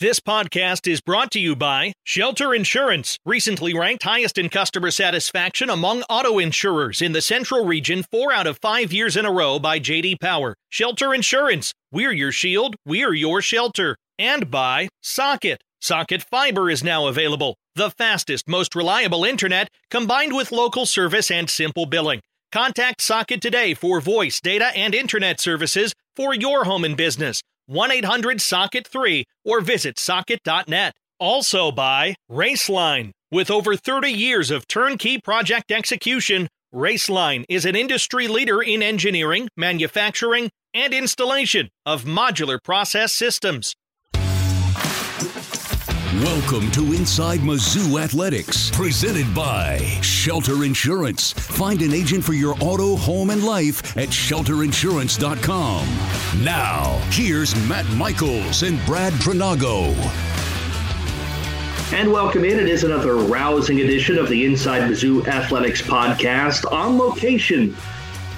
This podcast is brought to you by Shelter Insurance, recently ranked highest in customer satisfaction among auto insurers in the Central Region 4 out of 5 years in a row by JD Power. Shelter Insurance, we're your shield, we're your shelter. And by Socket. Socket Fiber is now available, the fastest, most reliable internet combined with local service and simple billing. Contact Socket today for voice, data, and internet services for your home and business. 1 800 Socket 3 or visit socket.net. Also by Raceline. With over 30 years of turnkey project execution, Raceline is an industry leader in engineering, manufacturing, and installation of modular process systems. Welcome to Inside Mizzou Athletics, presented by Shelter Insurance. Find an agent for your auto, home, and life at shelterinsurance.com. Now, here's Matt Michaels and Brad Trinago. And welcome in. It is another rousing edition of the Inside Mizzou Athletics podcast on location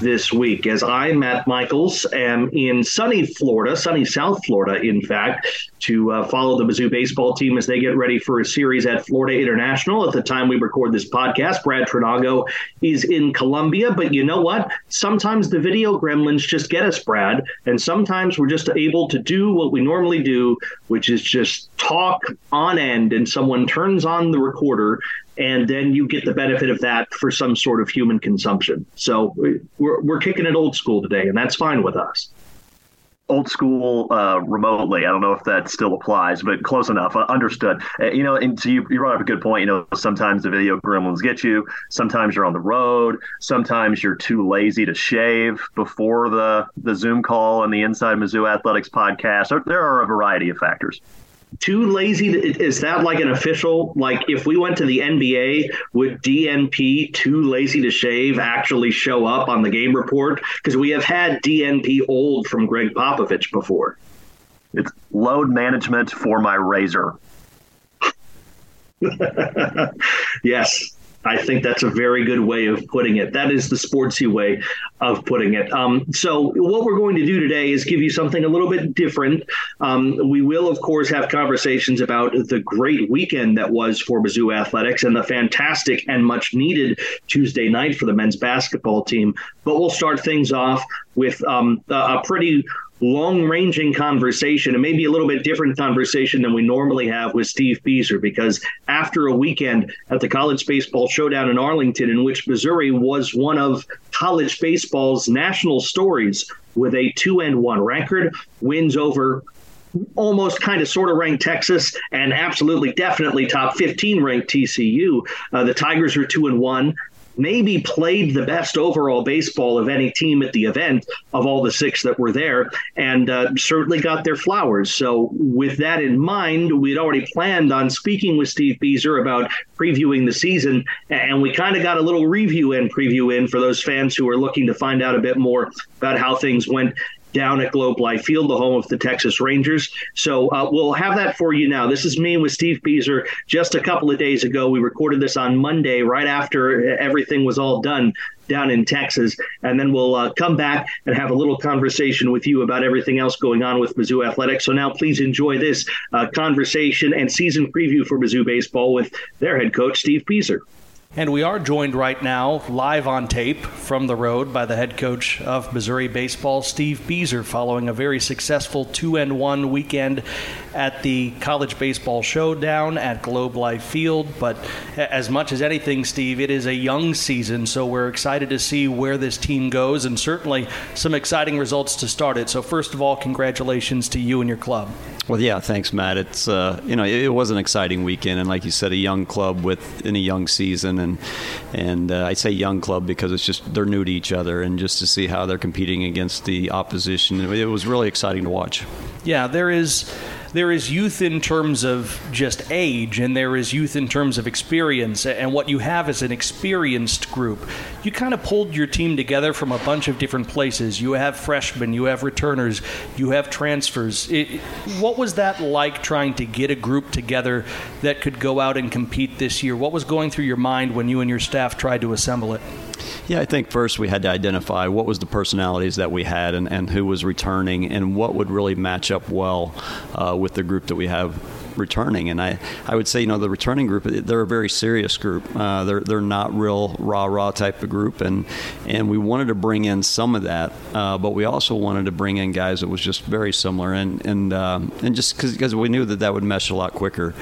this week as I, Matt Michaels, am in sunny Florida, sunny South Florida, in fact, to uh, follow the Mizzou baseball team as they get ready for a series at Florida International. At the time we record this podcast, Brad Trinago is in Columbia. But you know what? Sometimes the video gremlins just get us, Brad. And sometimes we're just able to do what we normally do, which is just talk on end, and someone turns on the recorder and then you get the benefit of that for some sort of human consumption. So we're, we're kicking it old school today, and that's fine with us. Old school uh, remotely. I don't know if that still applies, but close enough. Uh, understood. Uh, you know, and so you, you brought up a good point. You know, sometimes the video gremlins get you. Sometimes you're on the road. Sometimes you're too lazy to shave before the the Zoom call and the Inside Mizzou Athletics podcast. There, there are a variety of factors too lazy to, is that like an official like if we went to the nba would dnp too lazy to shave actually show up on the game report? Because we have had dnp old from greg popovich before. It's load management for my razor. Yes I think that's a very good way of putting it. That is the sportsy way of putting it. Um, so, what we're going to do today is give you something a little bit different. Um, we will, of course, have conversations about the great weekend that was for Mizzou athletics and the fantastic and much needed Tuesday night for the men's basketball team. But we'll start things off with um, a pretty long ranging conversation and maybe a little bit different conversation than we normally have with Steve Bieser because after a weekend at the College Baseball Showdown in Arlington, in which Missouri was one of college baseball's national stories with a two and one record, wins over almost kind of sort of ranked Texas and absolutely definitely top 15 ranked TCU. Uh, the Tigers are two and one maybe played the best overall baseball of any team at the event of all the six that were there, and uh, certainly got their flowers. So, with that in mind, we'd already planned on speaking with Steve Bieser about previewing the season, and we kind of got a little review and preview in for those fans who are looking to find out a bit more about how things went down at Globe Life Field, the home of the Texas Rangers. So uh, we'll have that for you now. This is me with Steve Bieser. Just a couple of days ago, we recorded this on Monday, right after everything was all done down in Texas. And then we'll uh, come back and have a little conversation with you about everything else going on with Mizzou Athletics. So now please enjoy this uh, conversation and season preview for Mizzou Baseball with their head coach, Steve Bieser. And we are joined right now, live on tape from the road, by the head coach of Missouri baseball, Steve Bieser, following a very successful two and one weekend at the College Baseball Showdown at Globe Life Field. But as much as anything, Steve, it is a young season, so we're excited to see where this team goes, and certainly some exciting results to start it. So, first of all, congratulations to you and your club. Well, yeah, thanks, Matt. It's uh, you know it, was an exciting weekend, and like you said, a young club with in a young season, and and uh, I say young club because it's just they're new to each other, and just to see how they're competing against the opposition, it was really exciting to watch. Yeah, there is there is youth in terms of just age, and there is youth in terms of experience. And what you have is an experienced group. You kind of pulled your team together from a bunch of different places. You have freshmen, you have returners, you have transfers. It, what was that like trying to get a group together that could go out and compete this year? What was going through your mind when you and your staff tried to assemble it? Yeah, I think first we had to identify what was the personalities that we had and, and who was returning and what would really match up well uh, with the group that we have returning. And I, I would say, you know, the returning group, they're a very serious group. Uh, they're, they're not real rah rah type of group. And, and we wanted to bring in some of that, uh, but we also wanted to bring in guys that was just very similar. And, and, uh, and just because we knew that that would mesh a lot quicker.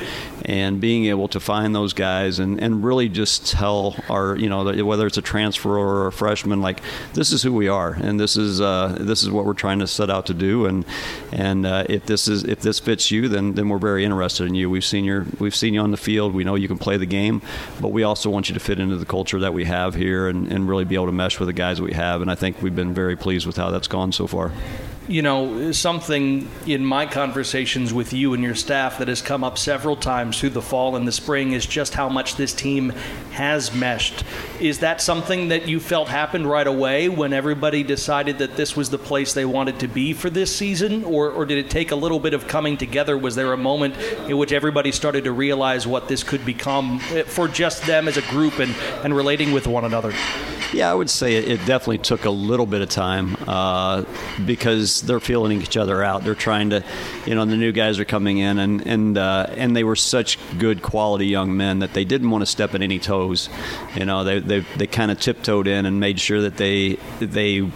And being able to find those guys and, and really just tell our, you know, whether it's a transfer or a freshman, like, this is who we are. And this is, uh, this is what we're trying to set out to do. And, and uh, if this is, if this fits you, then, then we're very interested interested in you. We've seen your we've seen you on the field. We know you can play the game, but we also want you to fit into the culture that we have here and, and really be able to mesh with the guys we have. And I think we've been very pleased with how that's gone so far you know, something in my conversations with you and your staff that has come up several times through the fall and the spring is just how much this team has meshed. Is that something that you felt happened right away when everybody decided that this was the place they wanted to be for this season? Or, or did it take a little bit of coming together? Was there a moment in which everybody started to realize what this could become for just them as a group and, and relating with one another? Yeah, I would say it definitely took a little bit of time uh, because they're feeling each other out. They're trying to, you know, the new guys are coming in, and and uh, and they were such good quality young men that they didn't want to step in any toes. You know, they they they kind of tiptoed in and made sure that they they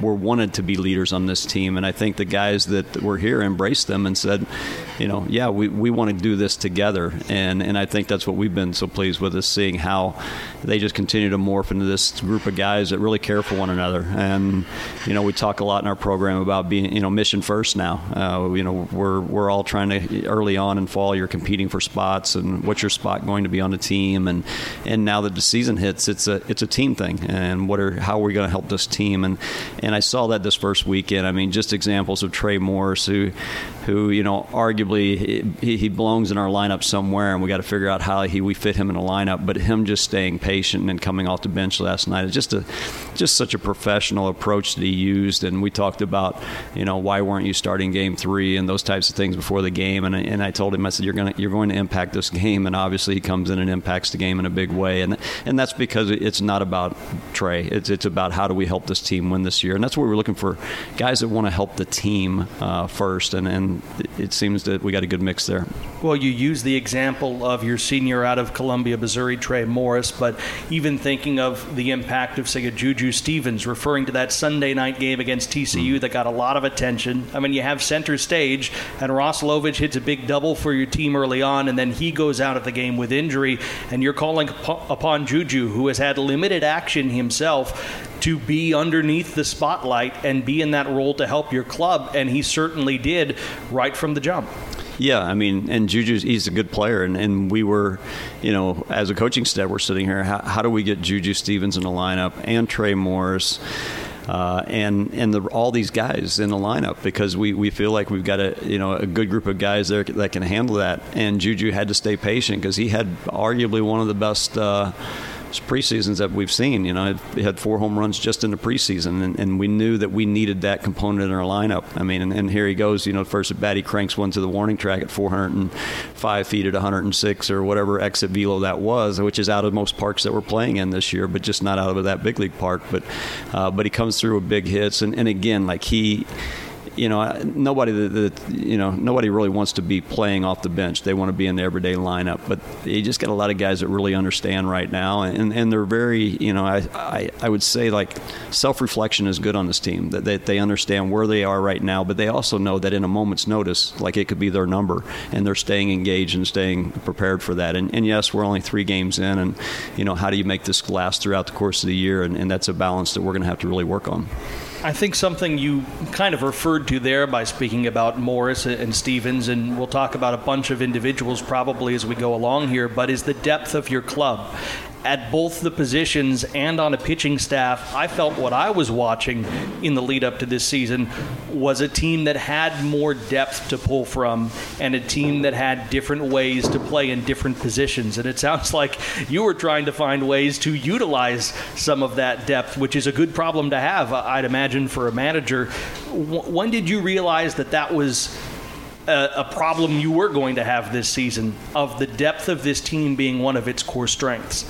were wanted to be leaders on this team. And I think the guys that were here embraced them and said, you know, yeah, we, we want to do this together. And, and I think that's what we've been so pleased with is seeing how they just continue to morph into this group of guys that really care for one another. And, you know, we talk a lot in our program about being, you know, mission first now. Uh, you know, we're, we're all trying to, early on in fall, you're competing for spots and what's your spot going to be on the team. And, and now that the season hits, it's a, it's a team thing. And what are, how are we going to help this team? And, and I saw that this first weekend. I mean, just examples of Trey Morris, who, who you know arguably he, he belongs in our lineup somewhere, and we got to figure out how he we fit him in a lineup. But him just staying patient and coming off the bench last night is just a just such a professional approach that he used. And we talked about you know why weren't you starting game three and those types of things before the game. And and I told him I said you're gonna you're going to impact this game, and obviously he comes in and impacts the game in a big way. And and that's because it's not about Trey. It's it's about how do we help this team win this year, and that's what we're looking for guys that want to help the team uh, first. And and it seems that we got a good mix there. Well, you use the example of your senior out of Columbia, Missouri, Trey Morris, but even thinking of the impact of, say, a Juju Stevens, referring to that Sunday night game against TCU mm. that got a lot of attention. I mean, you have center stage, and Ross Lovich hits a big double for your team early on, and then he goes out of the game with injury, and you're calling upon Juju, who has had limited action himself, to be underneath the spotlight and be in that role to help your club, and he certainly did right from the jump. Yeah, I mean, and Juju, he's a good player, and, and we were, you know, as a coaching staff, we're sitting here. How, how do we get Juju Stevens in the lineup and Trey Morris? Uh, and and the, all these guys in the lineup because we, we feel like we've got a you know a good group of guys there that can handle that. And Juju had to stay patient because he had arguably one of the best. Uh, preseasons that we've seen. You know, he had four home runs just in the preseason, and, and we knew that we needed that component in our lineup. I mean, and, and, here he goes. You know, first at bat, he cranks one to the warning track at 405 feet at 106 or whatever exit velo that was, which is out of most parks that we're playing in this year, but just not out of that big league park. But uh, but he comes through with big hits, and, and again, like he you know, nobody that, you know nobody really wants to be playing off the bench. They want to be in the everyday lineup. But you just got a lot of guys that really understand right now, and, and they're very, you know, I, I, I would say like self reflection is good on this team. That they, they understand where they are right now, but they also know that in a moment's notice, like it could be their number, and they're staying engaged and staying prepared for that. And, and yes, we're only three games in, and you know, how do you make this last throughout the course of the year? And, and that's a balance that we're going to have to really work on. I think something you kind of referred to there by speaking about Morris and Stevens, and we'll talk about a bunch of individuals probably as we go along here, but is the depth of your club at both the positions and on a pitching staff, I felt what I was watching in the lead up to this season was a team that had more depth to pull from and a team that had different ways to play in different positions. And it sounds like you were trying to find ways to utilize some of that depth, which is a good problem to have, uh, I'd imagine, for a manager. When did you realize that that was a, a, problem you were going to have this season of the depth of this team being one of its core strengths?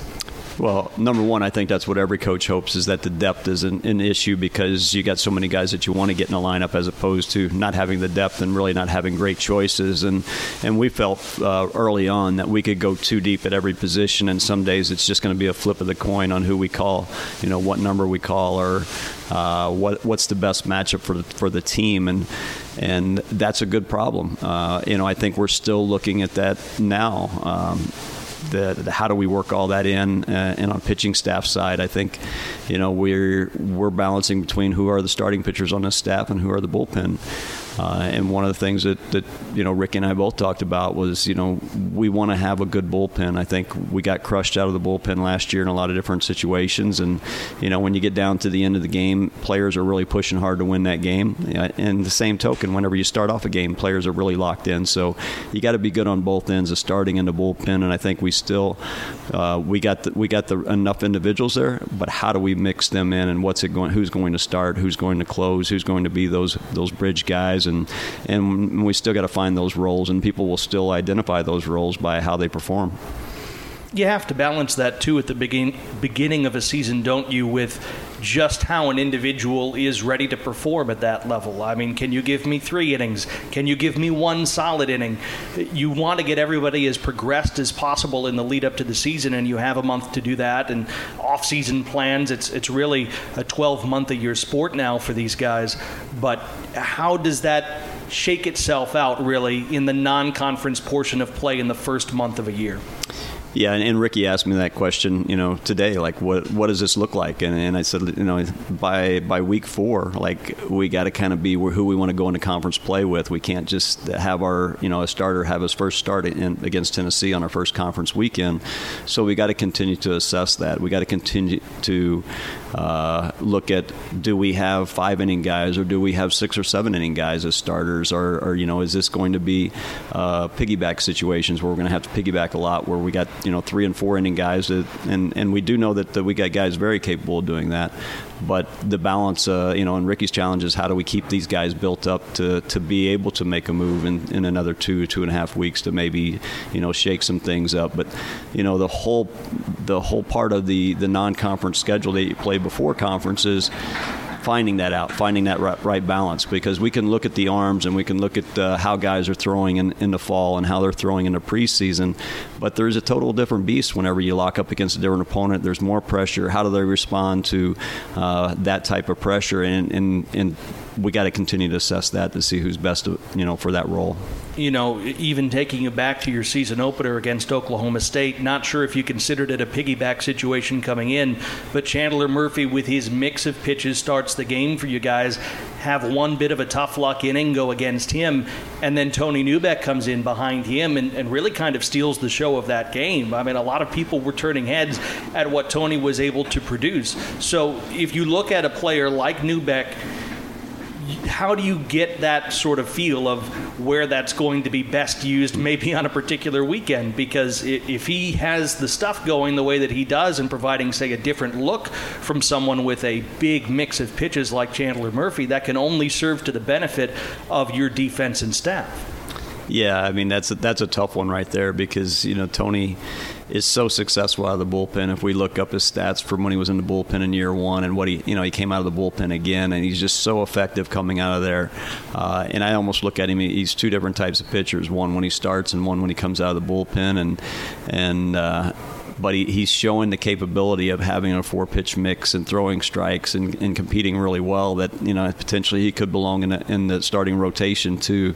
Well, number one, I think that's what every coach hopes is that the depth is an, an, issue because you got so many guys that you want to get in a lineup as opposed to not having the depth and really not having great choices. And and we felt uh, early on that we could go too deep at every position, and some days it's just going to be a flip of the coin on who we call, you know, what number we call or uh, what what's the best matchup for the, for the team and and that's a good problem. Uh, you know, I think we're still looking at that now. Um, the, the, how do we work all that in uh, and on pitching staff side? I think you know we're we're balancing between who are the starting pitchers on this staff and who are the bullpen uh, and one of the things that, that you know Rick and I both talked about was you know we want to have a good bullpen. I think we got crushed out of the bullpen last year in a lot of different situations, and you know when you get down to the end of the game, players are really pushing hard to win that game. And the same token, whenever you start off a game, players are really locked in. So you got to be good on both ends of starting in the bullpen. And I think we still uh, we got the, we got the, enough individuals there, but how do we mix them in and what's it going? Who's going to start? Who's going to close? Who's going to be those those bridge guys? Guys, and and we still got to find those roles, and people will still identify those roles by how they perform. You have to balance that too at the begin, beginning of a season, don't you, with just how an individual is ready to perform at that level. I mean, can you give me three innings? Can you give me one solid inning? You want to get everybody as progressed as possible in the lead up to the season, and you have a month to do that. And off-season plans, it's it's really a 12 month a year sport now for these guys. But how does that shake itself out really in the non-conference portion of play in the first month of a year? Yeah, and, and, Ricky asked me that question, you know, today. Like, what what does this look like? And, and I said, you know, by by week four, like we got to kind of be who we want to go into conference play with. We can't just have our, you know, a starter have his first start in, against Tennessee on our first conference weekend. So we got to continue to assess that. We got to continue to uh, look at do we have five inning guys or do we have six or seven inning guys as starters, or, or you know, is this going to be uh, piggyback situations where we're going to have to piggyback a lot, where we got you know three and four inning guys, that, and and we do know that, that we got guys very capable of doing that. But the balance, uh, you know, and Ricky's challenge is how do we keep these guys built up to, to be able to make a move in, in another two, two and a half weeks to maybe, you know, shake some things up. But, you know, the whole the whole part of the, the non conference schedule that you play before conferences finding that out, finding that right, right, balance. Because we can look at the arms and we can look at uh, how guys are throwing in, in, the fall and how they're throwing in the preseason. But there's a total different beast whenever you lock up against a different opponent. There's more pressure. How do they respond to uh, that type of pressure? And, and, and we got to continue to assess that to see who's best, you know, for that role. You know, even taking you back to your season opener against Oklahoma State, not sure if you considered it a piggyback situation coming in, but Chandler Murphy with his mix of pitches starts the game for you guys. Have one bit of a tough luck inning go against him, and then Tony Neubeck comes in behind him and, and really kind of steals the show of that game. I mean, a lot of people were turning heads at what Tony was able to produce. So if you look at a player like Neubeck, how do you get that sort of feel of where that's going to be best used maybe on a particular weekend? Because if he has the stuff going the way that he does and providing say a different look from someone with a big mix of pitches like Chandler Murphy that can only serve to the benefit of your defense and staff. Yeah I mean that's a, that's a tough one right there because you know Tony is so successful out of the bullpen. If we look up his stats from when he was in the bullpen in year one and what he, you know, he came out of the bullpen again, and he's just so effective coming out of there. Uh, and I almost look at him; he's two different types of pitchers. One when he starts, and one when he comes out of the bullpen. And and uh, but he, he's showing the capability of having a four pitch mix and throwing strikes and, and, competing really well that you know potentially he could belong in, a, in the starting rotation too.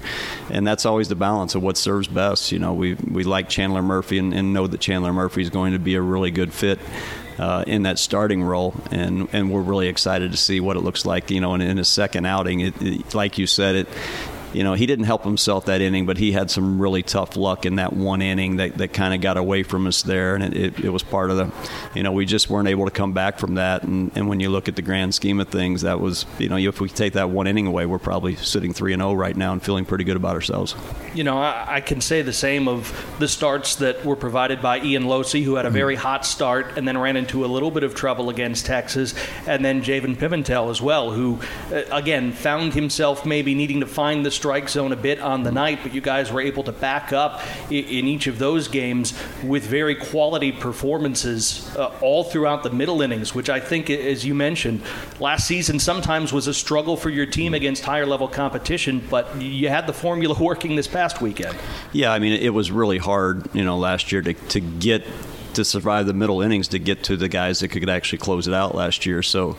And that's always the balance of what serves best. You know we we like Chandler Murphy and, and know that Chandler Murphy is going to be a really good fit uh, in that starting role, and and we're really excited to see what it looks like. You know, in, in his second outing, it, it, like you said, it you know, he didn't help himself that inning, but he had some really tough luck in that one inning that, that kind of got away from us there. And it, it, it, was part of the, you know, we just weren't able to come back from that. And, and when you look at the grand scheme of things, that was, you know, if we take that one inning away, we're probably sitting 3 and 0 right now and feeling pretty good about ourselves. You know, I, I, can say the same of the starts that were provided by Ian Lohse, who had a very hot start and then ran into a little bit of trouble against Texas, and then Javen Pimentel as well, who, uh, again, found himself maybe needing to find the strike zone a bit on the night, but you guys were able to back up in each of those games with very quality performances uh, all throughout the middle innings, which I think, as you mentioned, last season sometimes was a struggle for your team against higher level competition, but you had the formula working this past weekend. Yeah, I mean, it was really hard, you know, last year to, to get to survive the middle innings to get to the guys that could actually close it out last year. So,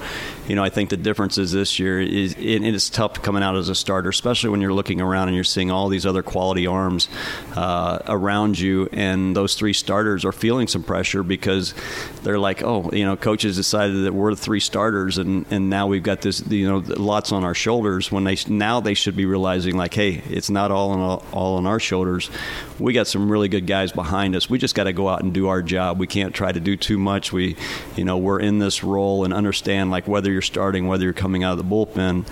you know, I think the difference is this year is it, it is tough coming out as a starter, especially when you're looking around and you're seeing all these other quality arms uh, around you, and those three starters are feeling some pressure because they're like, oh, you know, coaches decided that we're the three starters, and, and now we've got this, you know, lots on our shoulders. When they now they should be realizing like, hey, it's not all on all on our shoulders. We got some really good guys behind us. We just got to go out and do our job job. We can't try to do too much. We, you know, we're in this role and understand like whether you're starting, whether you're coming out of the bullpen,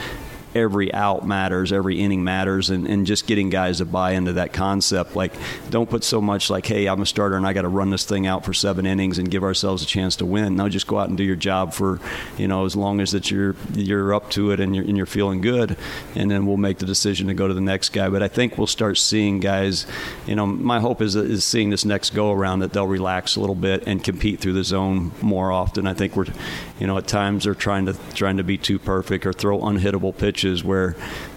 every out matters, every inning matters, and, and just getting guys to buy into that concept. Like, don't put so much like, hey, I'm a starter and I got to run this thing out for seven innings and give ourselves a chance to win. No, just go out and do your job for, you know, as long as that you're you're up to it and you're and you're feeling good, and then we'll make the decision to go to the next guy. But I think we'll start seeing guys. You know, my hope is is seeing this next go around that they'll relax a little bit and compete through the zone more often. I think we're, you know, at times they're trying to trying to be too perfect or throw unhittable pitches pitches where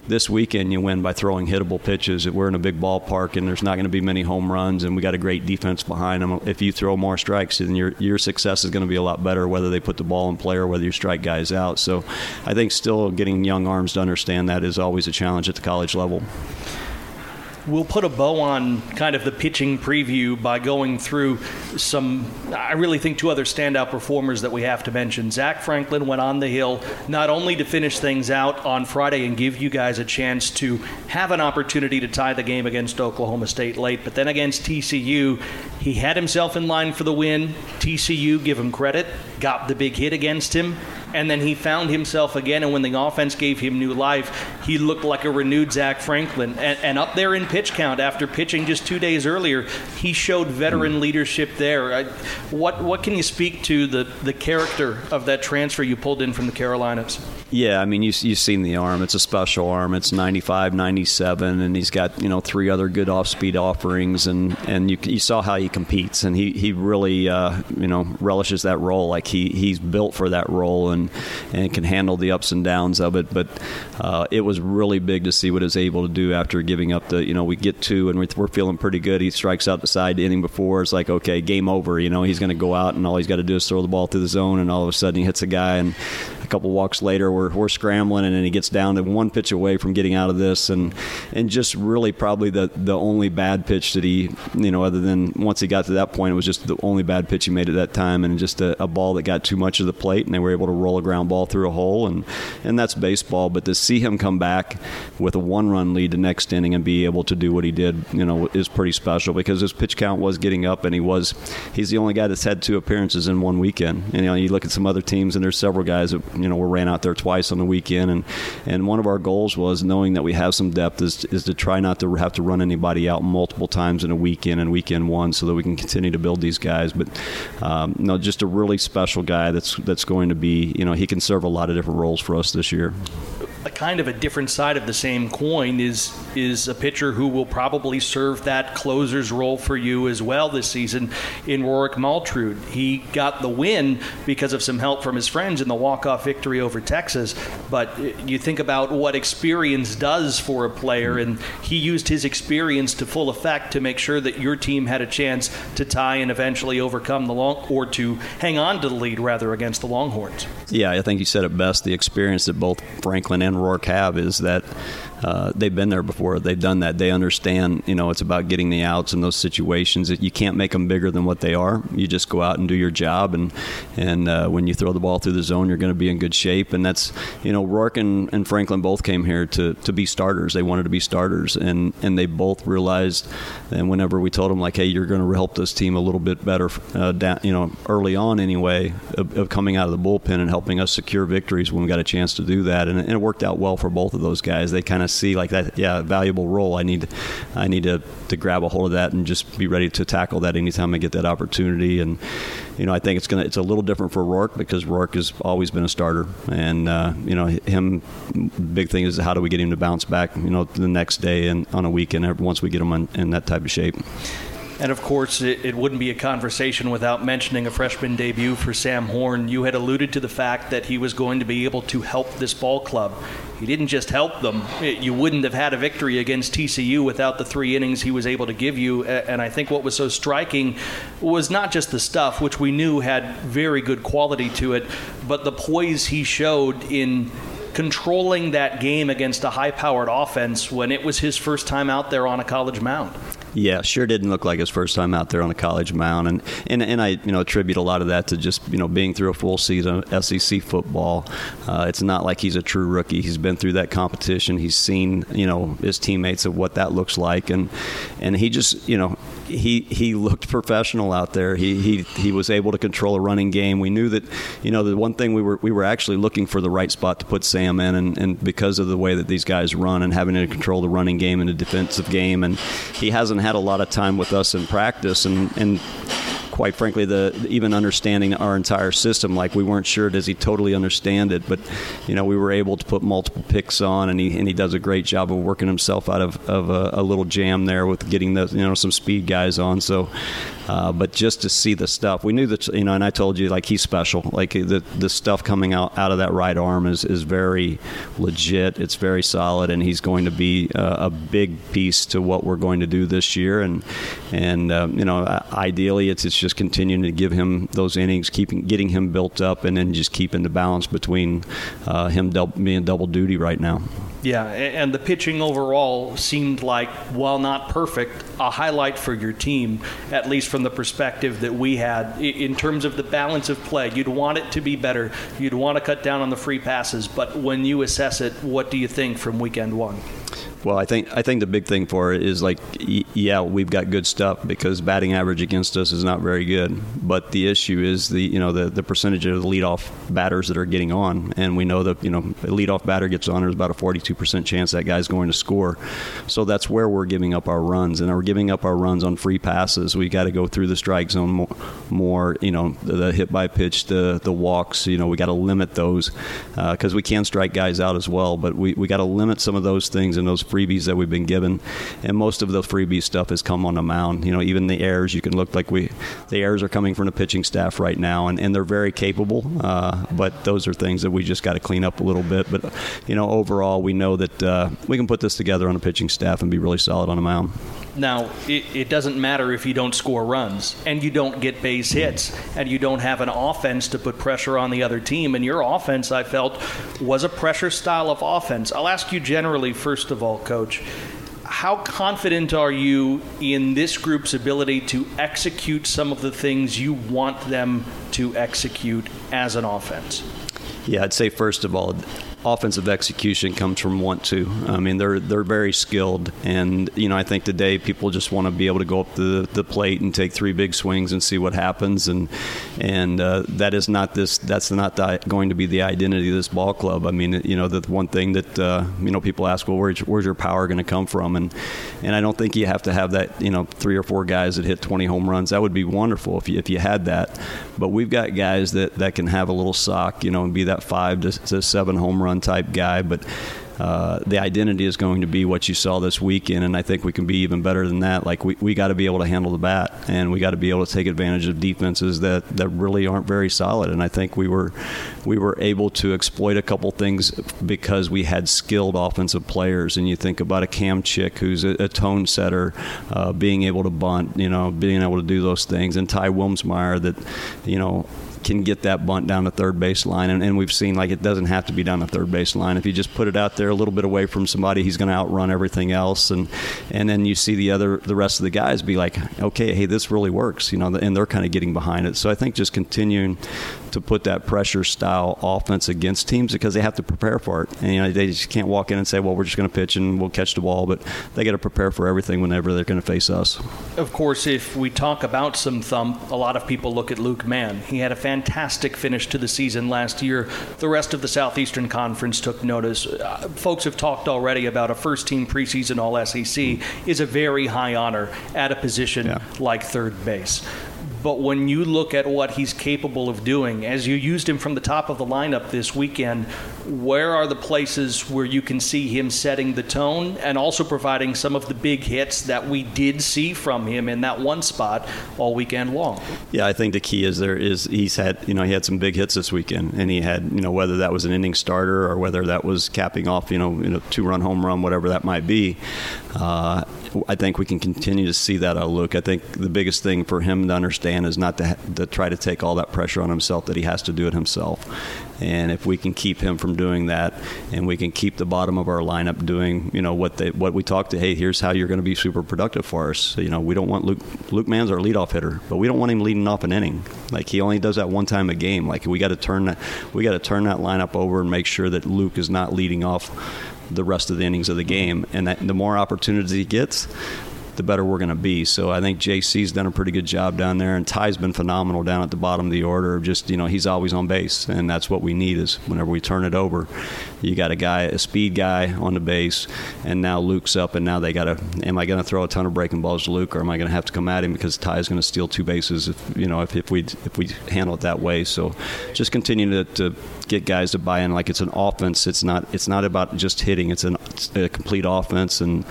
this weekend you win by throwing hittable pitches. We're in a big ballpark and there's not going to be many home runs, and we got a great defense behind them. If you throw more strikes, then your your success is going to be a lot better, whether they put the ball in play or whether you strike guys out. So, I think still getting young arms to understand that is always a challenge at the college level we'll put a bow on kind of the pitching preview by going through some, I really think, two other standout performers that we have to mention. Zach Franklin went on the hill not only to finish things out on Friday and give you guys a chance to have an opportunity to tie the game against Oklahoma State late, but then against TCU, he had himself in line for the win. TCU, give him credit, got the big hit against him and then he found himself again. And when the offense gave him new life, he looked like a renewed Zach Franklin. And, and up there in pitch count after pitching just two days earlier, he showed veteran mm. leadership there. I, what what can you speak to the the character of that transfer you pulled in from the Carolinas? Yeah, I mean, you, you've seen the arm. It's a special arm. It's 95, 97, and he's got, you know, three other good off speed offerings. And, and you, you saw how he competes. And he, he really, uh, you know, relishes that role. Like he, he's built for that role and, and can handle the ups and downs of it. But uh, it was really big to see what he's able to do after giving up the, you know, we get two and we're feeling pretty good. He strikes out the side the inning before. It's like, okay, game over. You know, he's going to go out and all he's got to do is throw the ball through the zone. And all of a sudden he hits a guy. And couple walks later, we're, we're scrambling, and then he gets down to one pitch away from getting out of this, and and just really probably the the only bad pitch that he, you know, other than once he got to that point, it was just the only bad pitch he made at that time, and just a, a ball that got too much of the plate, and they were able to roll a ground ball through a hole, and and that's baseball. But to see him come back with a one-run lead the next inning and be able to do what he did, you know, is pretty special because his pitch count was getting up, and he was he's the only guy that's had two appearances in one weekend. And you know, you look at some other teams, and there's several guys that you know we ran out there twice on the weekend, and and one of our goals was knowing that we have some depth is is to try not to have to run anybody out multiple times in a weekend and weekend one, so that we can continue to build these guys. But um, no, just a really special guy that's that's going to be you know he can serve a lot of different roles for us this year a kind of a different side of the same coin is is a pitcher who will probably serve that closer's role for you as well this season in Rorik Maltrud. He got the win because of some help from his friends in the walk-off victory over Texas, but you think about what experience does for a player and he used his experience to full effect to make sure that your team had a chance to tie and eventually overcome the long or to hang on to the lead rather against the Longhorns. Yeah, I think you said it best. The experience that both Franklin and and Rorik have is that uh, they've been there before. They've done that. They understand. You know, it's about getting the outs in those situations. You can't make them bigger than what they are. You just go out and do your job, and and uh, when you throw the ball through the zone, you're going to be in good shape. And that's you know, Rorik and, and Franklin both came here to, to be starters. They wanted to be starters, and and they both realized. And whenever we told them like, hey, you're going to help this team a little bit better, uh, down, you know, early on anyway, of, of, coming out of the bullpen and helping us secure victories when we got a chance to do that, and, and it worked out well for both of those guys. They kind of see like that, yeah, valuable role. I need, I need to, to grab a hold of that and just be ready to tackle that anytime I get that opportunity. And you know, I think it's gonna, it's a little different for Rorik because Rorik has always been a starter, and uh, you know, him, big thing is how do we get him to bounce back, you know, the next day and on a weekend once we get him in, in that type of shape. And of course, it, it, wouldn't be a conversation without mentioning a freshman debut for Sam Horn. You had alluded to the fact that he was going to be able to help this ball club. He didn't just help them. You wouldn't have had a victory against TCU without the three innings he was able to give you. And I think what was so striking was not just the stuff, which we knew had very good quality to it, but the poise he showed in controlling that game against a high powered offense when it was his first time out there on a college mound. Yeah, sure didn't look like his first time out there on a college mound, and and, and I you know attribute a lot of that to just you know being through a full season of SEC football. Uh, it's not like he's a true rookie. He's been through that competition. He's seen you know his teammates of what that looks like, and and he just you know he he looked professional out there. He he he was able to control a running game. We knew that you know the one thing we were we were actually looking for the right spot to put Sam in, and, and because of the way that these guys run and having to control the running game and the defensive game, and he hasn't had a lot of time with us in practice, and and quite frankly, the even understanding our entire system, like we weren't sure does he totally understand it, but you know we were able to put multiple picks on, and he and he does a great job of working himself out of, of a, a little jam there with getting the you know some speed guys on. So uh, but just to see the stuff, we knew that you know, and I told you like he's special. Like the the stuff coming out out of that right arm is is very legit. It's very solid, and he's going to be uh, a big piece to what we're going to do this year. And and um, you know, ideally, it's it's just continuing to give him those innings, keeping getting him built up, and then just keeping the balance between uh, him being double duty right now. Yeah, and the pitching overall seemed like, while not perfect, a highlight for your team, at least from the perspective that we had in terms of the balance of play. You'd want it to be better. You'd want to cut down on the free passes, but when you assess it, what do you think from weekend one? Well, I think I think the big thing for it is like, yeah, we've got good stuff because batting average against us is not very good. But the issue is the you know the, the percentage of the leadoff batters that are getting on, and we know that you know a leadoff batter gets on, there's about a 42 percent chance that guy's going to score. So that's where we're giving up our runs, and we're giving up our runs on free passes. We got to go through the strike zone more, more. You know, the, the hit by pitch, the the walks. You know, we got to limit those because uh, we can strike guys out as well, but we we got to limit some of those things and those freebies that we've been given, and most of the freebie stuff has come on the mound. You know, even the errors, you can look like we, the errors are coming from the pitching staff right now, and, and they're very capable. Uh, but those are things that we just got to clean up a little bit. But you know, overall, we know that uh, we can put this together on a pitching staff and be really solid on the mound. Now, it, it, doesn't matter if you don't score runs and you don't get base hits and you don't have an offense to put pressure on the other team. And your offense, I felt, was a pressure style of offense. I'll ask you generally, first of all, coach. How confident are you in this group's ability to execute some of the things you want them to execute as an offense? Yeah, I'd say first of all, offensive execution comes from want to. I mean, they're they're very skilled, and you know, I think today people just want to be able to go up the, the plate and take three big swings and see what happens, and and uh, that is not this. That's not the, going to be the identity of this ball club. I mean, you know, the one thing that uh, you know people ask, well, where's where's your power going to come from? And and I don't think you have to have that. You know, three or four guys that hit 20 home runs. That would be wonderful if you if you had that. But we've got guys that that can have a little sock, you know, and be that five to, to seven home run run type guy, but uh, the identity is going to be what you saw this weekend, and I think we can be even better than that. Like we, we got to be able to handle the bat, and we got to be able to take advantage of defenses that, that really aren't very solid. And I think we were we were able to exploit a couple things because we had skilled offensive players. And you think about a Cam Chick who's a, a tone setter, uh, being able to bunt, you know, being able to do those things, and Ty Wilmsmeyer that, you know can get that bunt down the third baseline. And, and, we've seen like it doesn't have to be down the third baseline. If you just put it out there a little bit away from somebody, he's going to outrun everything else. And and then you see the other the rest of the guys be like, okay, hey, this really works, you know, and they're kind of getting behind it. So I think just continuing to put that pressure style offense against teams because they have to prepare for it. And you know, they just can't walk in and say, well, we're just going to pitch and we'll catch the ball. But they got to prepare for everything whenever they're going to face us. Of course, if we talk about some thump, a lot of people look at Luke Mann. He had a fantastic finish to the season last year. The rest of the Southeastern Conference took notice. Uh, folks have talked already about a first team preseason All SEC is a very high honor at a position yeah. like third base. But when you look at what he's capable of doing, as you used him from the top of the lineup this weekend, where are the places where you can see him setting the tone and also providing some of the big hits that we did see from him in that one spot all weekend long? Yeah, I think the key is there is he's had you know he had some big hits this weekend, and he had you know whether that was an inning starter or whether that was capping off you know, you know two run home run whatever that might be. Uh, I think we can continue to see that outlook. I think the biggest thing for him to understand is not to, to try to take all that pressure on himself that he has to do it himself. And if we can keep him from doing that, and we can keep the bottom of our lineup doing, you know, what they what we talked to, hey, here's how you're going to be super productive for us. So, you know, we don't want Luke Luke Mann's our leadoff hitter, but we don't want him leading off an inning. Like he only does that one time a game. Like we got to turn that we got to turn that lineup over and make sure that Luke is not leading off the rest of the innings of the game. And that, the more opportunities he gets, the better we're going to be. So I think JC's done a pretty good job down there, and Ty's been phenomenal down at the bottom of the order. Just you know, he's always on base, and that's what we need. Is whenever we turn it over, you got a guy, a speed guy on the base, and now Luke's up, and now they got to. Am I going to throw a ton of breaking balls to Luke, or am I going to have to come at him because Ty is going to steal two bases? If you know, if, if we if we handle it that way, so just continue to, to get guys to buy in like it's an offense. It's not it's not about just hitting. It's, an, it's a complete offense, and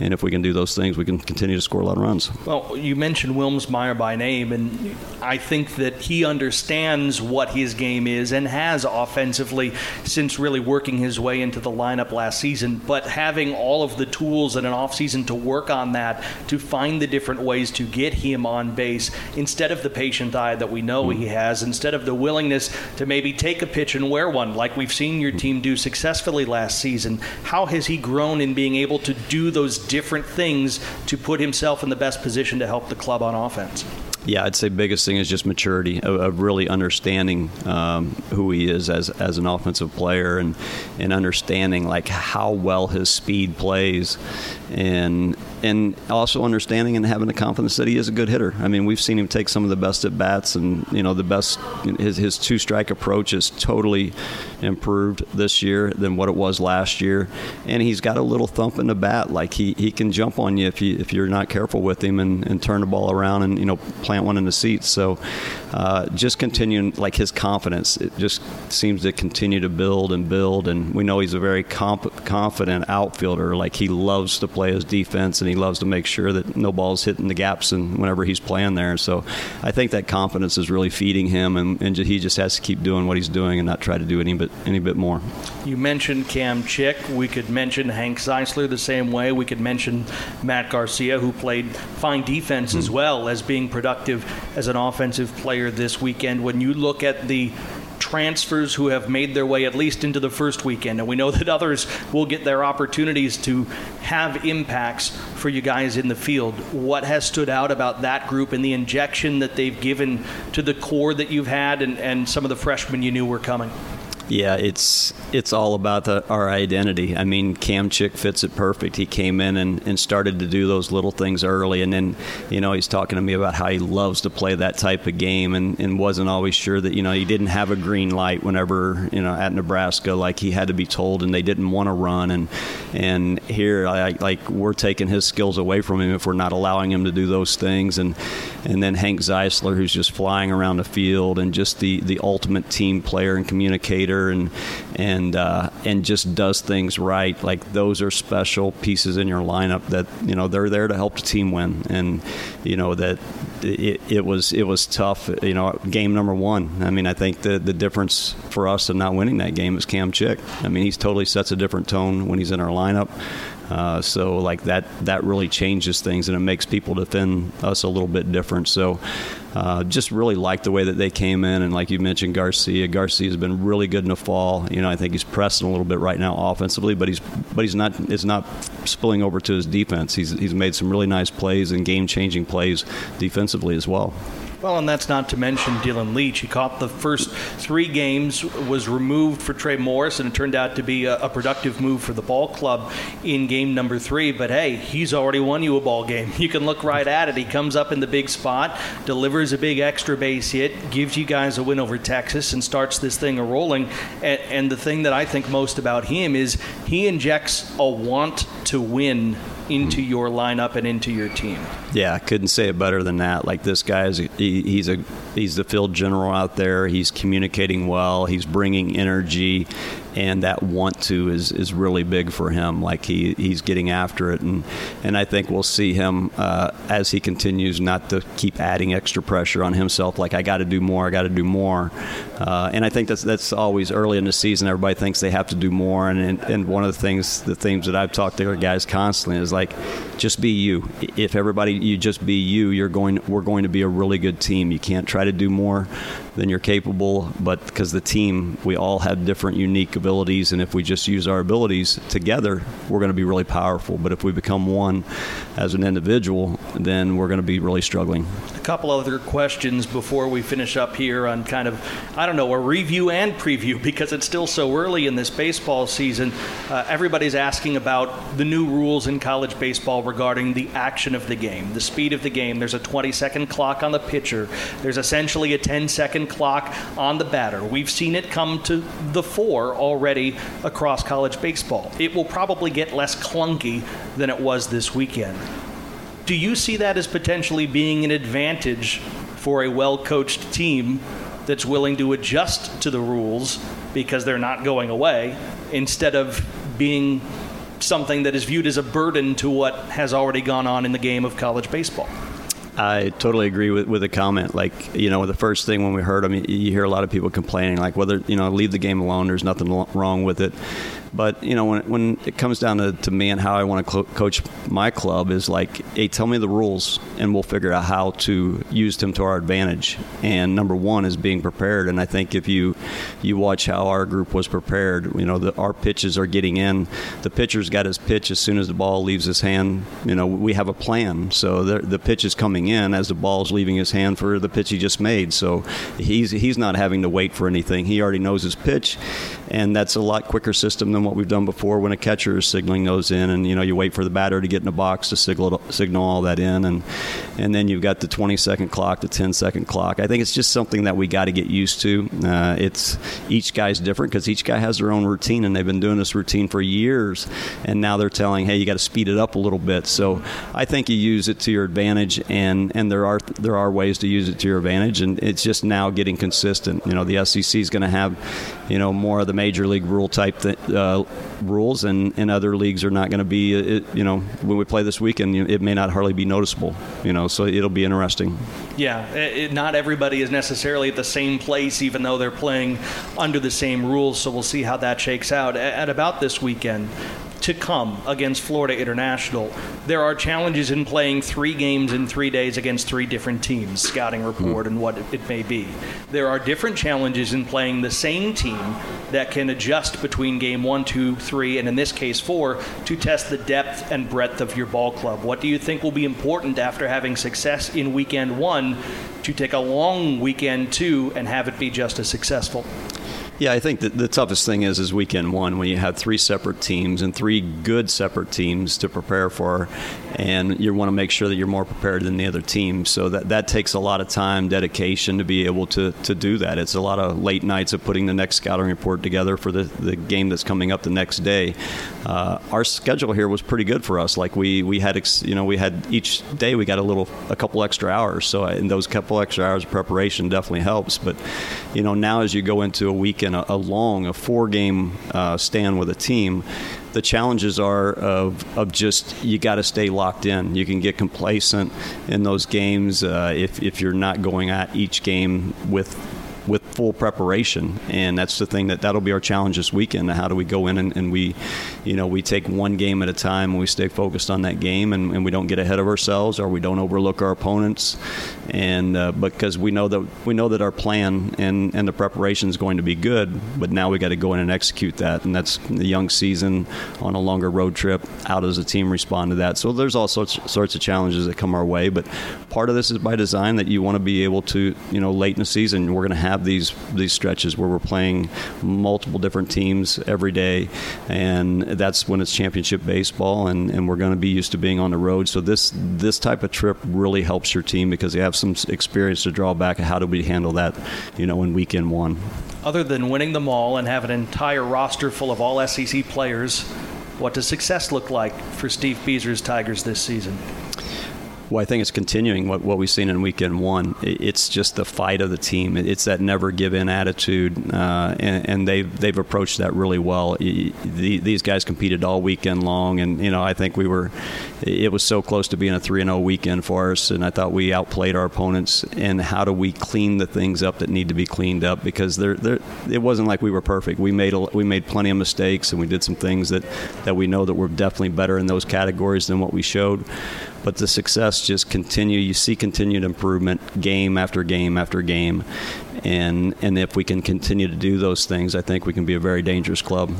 and if we can do those things, we can continue to score a lot of runs. Well, you mentioned Wilmsmeyer by name, and I think that he understands what his game is and has offensively since really working his way into the lineup last season. But having all of the tools in an offseason to work on that, to find the different ways to get him on base, instead of the patient eye that we know mm. he has, instead of the willingness to maybe take a pitch and wear one, like we've seen your team do successfully last season. How has he grown in being able to do those different things to put himself in the best position to help the club on offense? Yeah, I'd say biggest thing is just maturity of, of really understanding um, who he is as as an offensive player and and understanding like how well his speed plays and and also understanding and having the confidence that he is a good hitter. I mean, we've seen him take some of the best at bats, and you know the best. His his two strike approach is totally improved this year than what it was last year, and he's got a little thump in the bat. Like he, he can jump on you if you if you're not careful with him and, and turn the ball around and you know plant one in the seats. So uh, just continuing like his confidence, it just seems to continue to build and build. And we know he's a very comp- confident outfielder. Like he loves to play his defense and he loves to make sure that no ball's hitting the gaps and whenever he's playing there. So I think that confidence is really feeding him, and, and he just has to keep doing what he's doing and not try to do any but any bit more. You mentioned Cam Chick. We could mention Hank Zeisler the same way. We could mention Matt Garcia, who played fine defense mm-hmm. as hmm. well as being productive as an offensive player this weekend. When you look at the transfers who have made their way at least into the first weekend, and we know that others will get their opportunities to have impacts for you guys in the field. What has stood out about that group and the injection that they've given to the core that you've had and, and some of the freshmen you knew were coming? Yeah, it's it's all about the, our identity. I mean, Cam Chick fits it perfect. He came in and, and started to do those little things early, and then you know he's talking to me about how he loves to play that type of game, and, and wasn't always sure that you know he didn't have a green light whenever you know at Nebraska, like he had to be told, and they didn't want to run, and and here I, like we're taking his skills away from him if we're not allowing him to do those things, and and then Hank Zeisler, who's just flying around the field and just the the ultimate team player and communicator leader and and uh, and just does things right. Like those are special pieces in your lineup that you know they're there to help the team win. And you know that it, it was it was tough. You know, game number one. I mean, I think the the difference for us in not winning that game is Cam Chick. I mean, he totally sets a different tone when he's in our lineup. Uh, so like that that really changes things and it makes people defend us a little bit different. So uh, just really like the way that they came in and like you mentioned Garcia. Garcia has been really good in the fall. You know I think he's pressing a little bit right now offensively, but he's but he's not it's not spilling over to his defense. He's he's made some really nice plays and game changing plays defensively as well. Well, and that's not to mention Dylan Leach. He caught the first three games, was removed for Trey Morris, and it turned out to be a, a, productive move for the ball club in game number three. But hey, he's already won you a ball game. You can look right at it. He comes up in the big spot, delivers a big extra base hit, gives you guys a win over Texas, and starts this thing a rolling. And, and the thing that I think most about him is he injects a want to win into your lineup and into your team. Yeah, I couldn't say it better than that. Like this guy is, he, he's a he's the field general out there. He's communicating well. He's bringing energy and that want to is, is really big for him. Like he, he's getting after it, and and I think we'll see him uh, as he continues not to keep adding extra pressure on himself. Like I got to do more, I got to do more, uh, and I think that's that's always early in the season. Everybody thinks they have to do more, and and, and one of the things the themes that I've talked to guys constantly is like, just be you. If everybody you just be you, you're going we're going to be a really good team. You can't try to do more than you're capable, but because the team we all have different unique abilities, and if we just use our abilities together, we're going to be really powerful. But if we become one as an individual, then we're going to be really struggling. A couple other questions before we finish up here on kind of, I don't know, a review and preview because it's still so early in this baseball season. Uh, everybody's asking about the new rules in college baseball regarding the action of the game, the speed of the game. There's a 20 second clock on the pitcher, there's essentially a 10 second clock on the batter. We've seen it come to the fore already across college baseball. It will probably get less clunky than it was this weekend. Do you see that as potentially being an advantage for a well coached team that's willing to adjust to the rules because they're not going away instead of being something that is viewed as a burden to what has already gone on in the game of college baseball? I totally agree with, with the comment. Like, you know, the first thing when we heard them, you hear a lot of people complaining, like, whether, you know, leave the game alone, there's nothing wrong with it. But you know, when when it comes down to, to me and how I want to cl- coach my club is like, hey, tell me the rules, and we'll figure out how to use them to our advantage. And number one is being prepared. And I think if you you watch how our group was prepared, you know, the, our pitches are getting in. The pitcher's got his pitch as soon as the ball leaves his hand. You know, we have a plan. So the, the pitch is coming in as the ball's leaving his hand for the pitch he just made. So he's he's not having to wait for anything. He already knows his pitch, and that's a lot quicker system than what we've done before when a catcher is signaling those in, and you know you wait for the batter to get in the box to signal signal all that in, and and then you've got the 20 second clock, the 10 second clock. I think it's just something that we got to get used to. Uh, it's each guy's different because each guy has their own routine, and they've been doing this routine for years, and now they're telling, hey, you got to speed it up a little bit. So I think you use it to your advantage, and and there are there are ways to use it to your advantage, and it's just now getting consistent. You know, the SEC is going to have, you know, more of the major league rule type th- uh, rules, and, and other leagues are not going to be. Uh, it, you know, when we play this weekend, it may not hardly be noticeable. You know, so it'll be interesting. Yeah, it, not everybody is necessarily at the same place, even though they're playing under the same rules. So we'll see how that shakes out. At about this weekend, to come against Florida International. There are challenges in playing three games in three days against three different teams, scouting hmm. report and what it may be. There are different challenges in playing the same team that can adjust between game one, two, three, and in this case four to test the depth and breadth of your ball club. What do you think will be important after having success in weekend one to take a long weekend two and have it be just as successful? Yeah, I think the toughest thing is is weekend one when you have three separate teams and three good separate teams to prepare for, and you want to make sure that you're more prepared than the other team. So that that takes a lot of time, dedication to be able to, to do that. It's a lot of late nights of putting the next scouting report together for the, the game that's coming up the next day. Uh, our schedule here was pretty good for us. Like we we had ex, you know we had each day we got a little a couple extra hours. So in those couple extra hours of preparation definitely helps. But you know now as you go into a weekend a, a long, a four game uh, stand with a team, the challenges are of, of just you got to stay locked in. You can get complacent in those games uh, if, if you're not going at each game with with full preparation, and that's the thing that that'll be our challenge this weekend. How do we go in and, and we, you know, we take one game at a time and we stay focused on that game, and, and we don't get ahead of ourselves or we don't overlook our opponents, and uh, because we know that we know that our plan and and the preparation is going to be good, but now we got to go in and execute that, and that's the young season on a longer road trip. How does the team respond to that? So there's all sorts sorts of challenges that come our way, but part of this is by design that you want to be able to, you know, late in the season we're going to have have these these stretches where we're playing multiple different teams every day, and that's when it's championship baseball, and, and we're going to be used to being on the road. So this this type of trip really helps your team because you have some experience to draw back. How do we handle that, you know, in weekend one? Other than winning them all and have an entire roster full of all SEC players, what does success look like for Steve Bieser's Tigers this season? Well, I think it's continuing what, what we've seen in weekend one. It's just the fight of the team. It's that never give in attitude, uh, and, and, they've they've approached that really well. these guys competed all weekend long, and you know I think we were. It was so close to being a three and zero weekend for us, and I thought we outplayed our opponents. And how do we clean the things up that need to be cleaned up? Because they're, it wasn't like we were perfect. We made a, we made plenty of mistakes, and we did some things that that we know that we're definitely better in those categories than what we showed but the success just continue. You see continued improvement game after game after game, and and if we can continue to do those things, I think we can be a very dangerous club.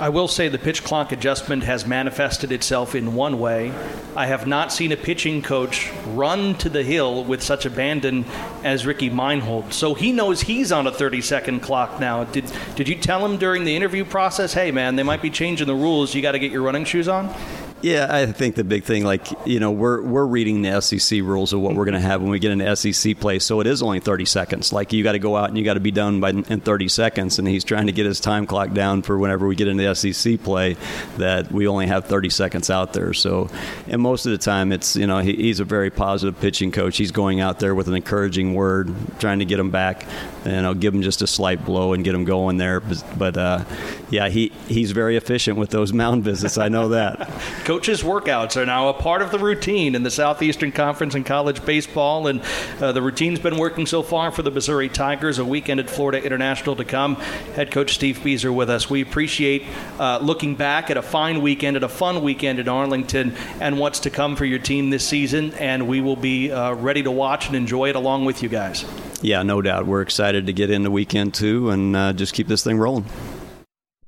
I will say the pitch clock adjustment has manifested itself in one way. I have not seen a pitching coach run to the hill with such abandon as Ricky Meinhold. So he knows he's on a 30 second clock now. Did did you tell him during the interview process, "Hey man, they might be changing the rules. You got to get your running shoes on"? Yeah, I think the big thing, like you know, we're we're reading the SEC rules of what we're going to have when we get into SEC play. So it is only 30 seconds. Like you got to go out and you got to be done by in 30 seconds. And he's trying to get his time clock down for whenever we get into SEC play, that we only have 30 seconds out there. So, and most of the time, it's you know he, he's a very positive pitching coach. He's going out there with an encouraging word, trying to get him back, and I'll give him just a slight blow and get him going there. But, but uh, yeah, he he's very efficient with those mound visits. I know that. Coaches' workouts are now a part of the routine in the Southeastern Conference in college baseball, and uh, the routine's been working so far for the Missouri Tigers. A weekend at Florida International to come. Head coach Steve Bieser with us. We appreciate uh, looking back at a fine weekend, at a fun weekend in Arlington, and what's to come for your team this season. And we will be uh, ready to watch and enjoy it along with you guys. Yeah, no doubt. We're excited to get in the weekend too, and uh, just keep this thing rolling.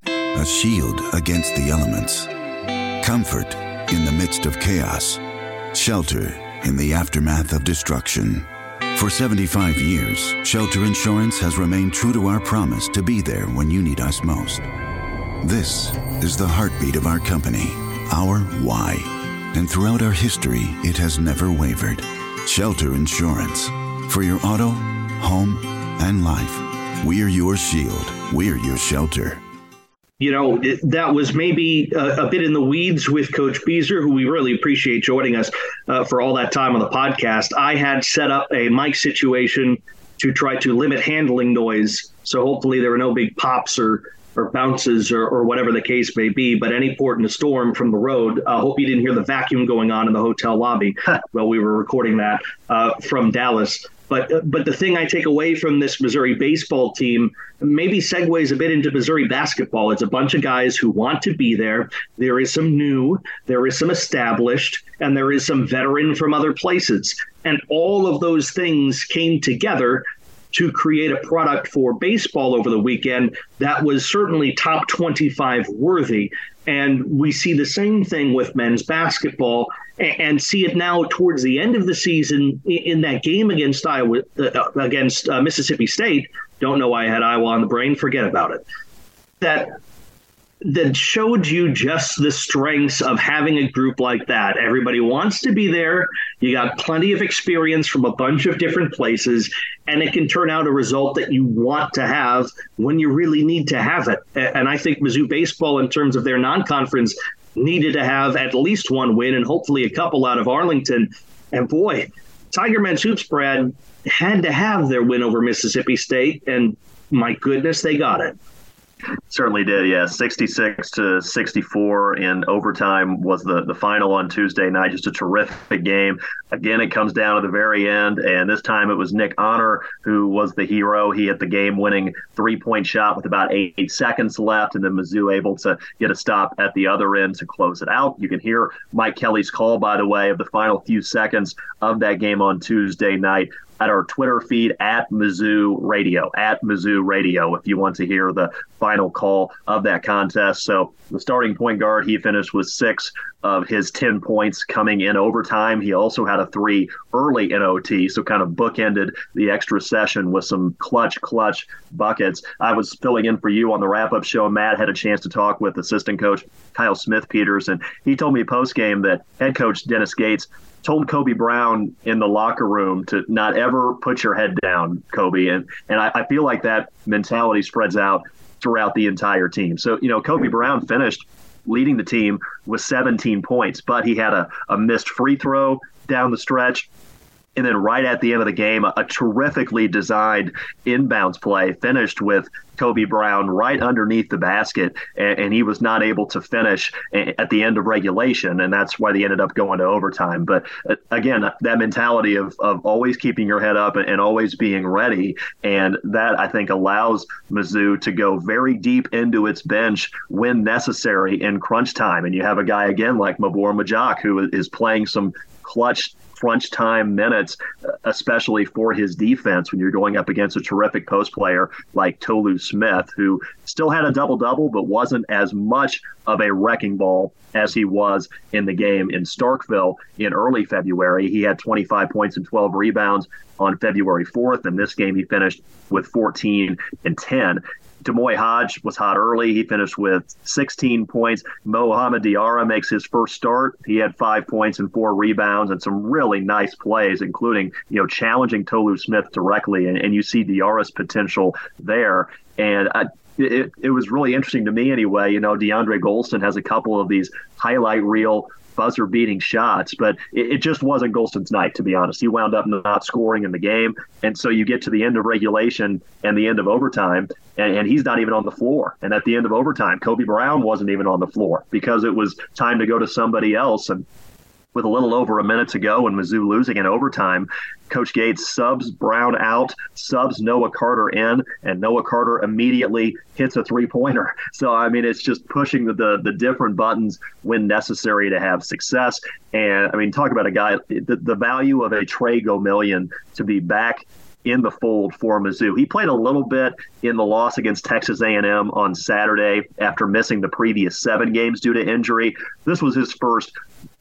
A shield against the elements, comfort in the midst of chaos, shelter in the aftermath of destruction. For 75 years, Shelter Insurance has remained true to our promise to be there when you need us most. This is the heartbeat of our company, our why. And throughout our history, it has never wavered. Shelter Insurance. For your auto, home, and life, we're your shield. We're your shelter you know, that was maybe a, a, bit in the weeds with Coach Bieser, who we really appreciate joining us uh, for all that time on the podcast. I had set up a mic situation to try to limit handling noise. So hopefully there were no big pops or, or bounces or, or whatever the case may be. But any port in a storm from the road, I uh, hope you didn't hear the vacuum going on in the hotel lobby while we were recording that uh, from Dallas. But uh, but the thing I take away from this Missouri baseball team maybe segues a bit into Missouri basketball. It's a bunch of guys who want to be there. There is some new, there is some established, and there is some veteran from other places. And all of those things came together to create a product for baseball over the weekend that was certainly top 25 worthy. And we see the same thing with men's basketball and see it now towards the end of the season in that game against Iowa, uh, against uh, Mississippi State. Don't know why I had Iowa on the brain. Forget about it. That that showed you just the strengths of having a group like that. Everybody wants to be there. You got plenty of experience from a bunch of different places, and it can turn out a result that you want to have when you really need to have it. And I think Mizzou baseball, in terms of their non-conference, needed to have at least one win and hopefully a couple out of Arlington. And boy, Tiger Men's Hoops, Brad, had to have their win over Mississippi State, and my goodness, they got it. Certainly did, yeah. 66 to 64 in overtime was the, the final on Tuesday night. Just a terrific game. Again, it comes down to the very end, and this time it was Nick Honor who was the hero. He hit the game winning three point shot with about eight, eight seconds left, and then Mizzou able to get a stop at the other end to close it out. You can hear Mike Kelly's call, by the way, of the final few seconds of that game on Tuesday night at our Twitter feed at Mizzou Radio, at Mizzou Radio, if you want to hear the final call of that contest. So the starting point guard, he finished with six of his 10 points coming in overtime. He also had a three early in OT, so kind of bookended the extra session with some clutch, clutch buckets. I was filling in for you on the wrap up show. Matt had a chance to talk with assistant coach Kyle Smith Peters, and he told me post game that head coach Dennis Gates told Kobe Brown in the locker room to not ever put your head down, Kobe. And and I, I feel like that mentality spreads out throughout the entire team. So, you know, Kobe Brown finished leading the team with 17 points, but he had a, a missed free throw down the stretch. And then right at the end of the game, a, terrifically designed inbounds play finished with Kobe Brown right underneath the basket, and, and, he was not able to finish at the end of regulation, and that's why they ended up going to overtime. But uh, again, that mentality of, of always keeping your head up and, and always being ready, and that I think allows Mizzou to go very deep into its bench when necessary in crunch time. And you have a guy again like Mabor Majak who is playing some clutch crunch time minutes, especially for his defense when you're going up against a terrific post player like Tolu Smith, who still had a double double, but wasn't as much of a wrecking ball as he was in the game in Starkville in early February. He had 25 points and 12 rebounds on February 4th. and this game, he finished with 14 and 10. D'Moi Hodge was hot early. He finished with 16 points. Mohamed Diarra makes his first start. He had five points and four rebounds and some really nice plays, including you know challenging Tolu Smith directly, and, and you see Diarra's potential there. And I, it, it was really interesting to me anyway. You know, DeAndre Gholston has a couple of these highlight reel buzzer beating shots, but it, it, just wasn't Gholston's night, to be honest. He wound up not scoring in the game. And so you get to the end of regulation and the end of overtime, and, and he's not even on the floor. And at the end of overtime, Kobe Brown wasn't even on the floor because it was time to go to somebody else. And with a little over a minute to go and Mizzou losing in overtime. Coach Gates subs Brown out, subs Noah Carter in, and Noah Carter immediately hits a three pointer. So, I mean, it's just pushing the, the, the, different buttons when necessary to have success. And, I mean, talk about a guy, the, the value of a Tre Gomillion to be back in the fold for Mizzou. He played a little bit in the loss against Texas A&M on Saturday after missing the previous seven games due to injury. This was his first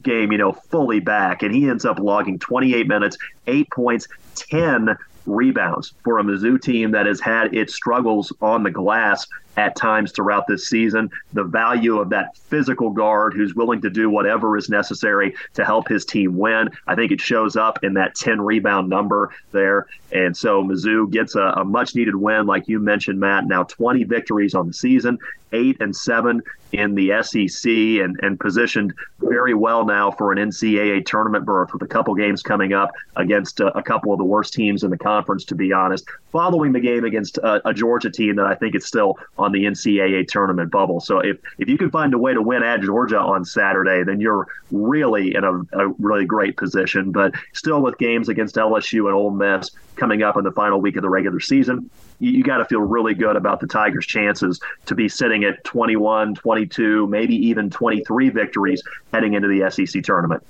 game, you know, fully back, and he ends up logging 28 minutes, eight points, 10 rebounds for a Mizzou team that has had its struggles on the glass at times throughout this season. The value of that physical guard who's willing to do whatever is necessary to help his team win. I think it shows up in that 10 rebound number there. And so Mizzou gets a, a much needed win, like you mentioned, Matt. Now 20 victories on the season, eight and seven in the SEC, and, and positioned very well now for an NCAA tournament berth with a couple games coming up against a, a couple of the worst teams in the conference, to be honest. Following the game against a, a Georgia team that I think is still on the NCAA tournament bubble. So if, if you can find a way to win at Georgia on Saturday, then you're really in a, a really great position. But still, with games against LSU and Ole Miss coming up in the final week of the regular season, you, you got to feel really good about the Tigers' chances to be sitting at 21, 22, maybe even 23 victories heading into the SEC tournament.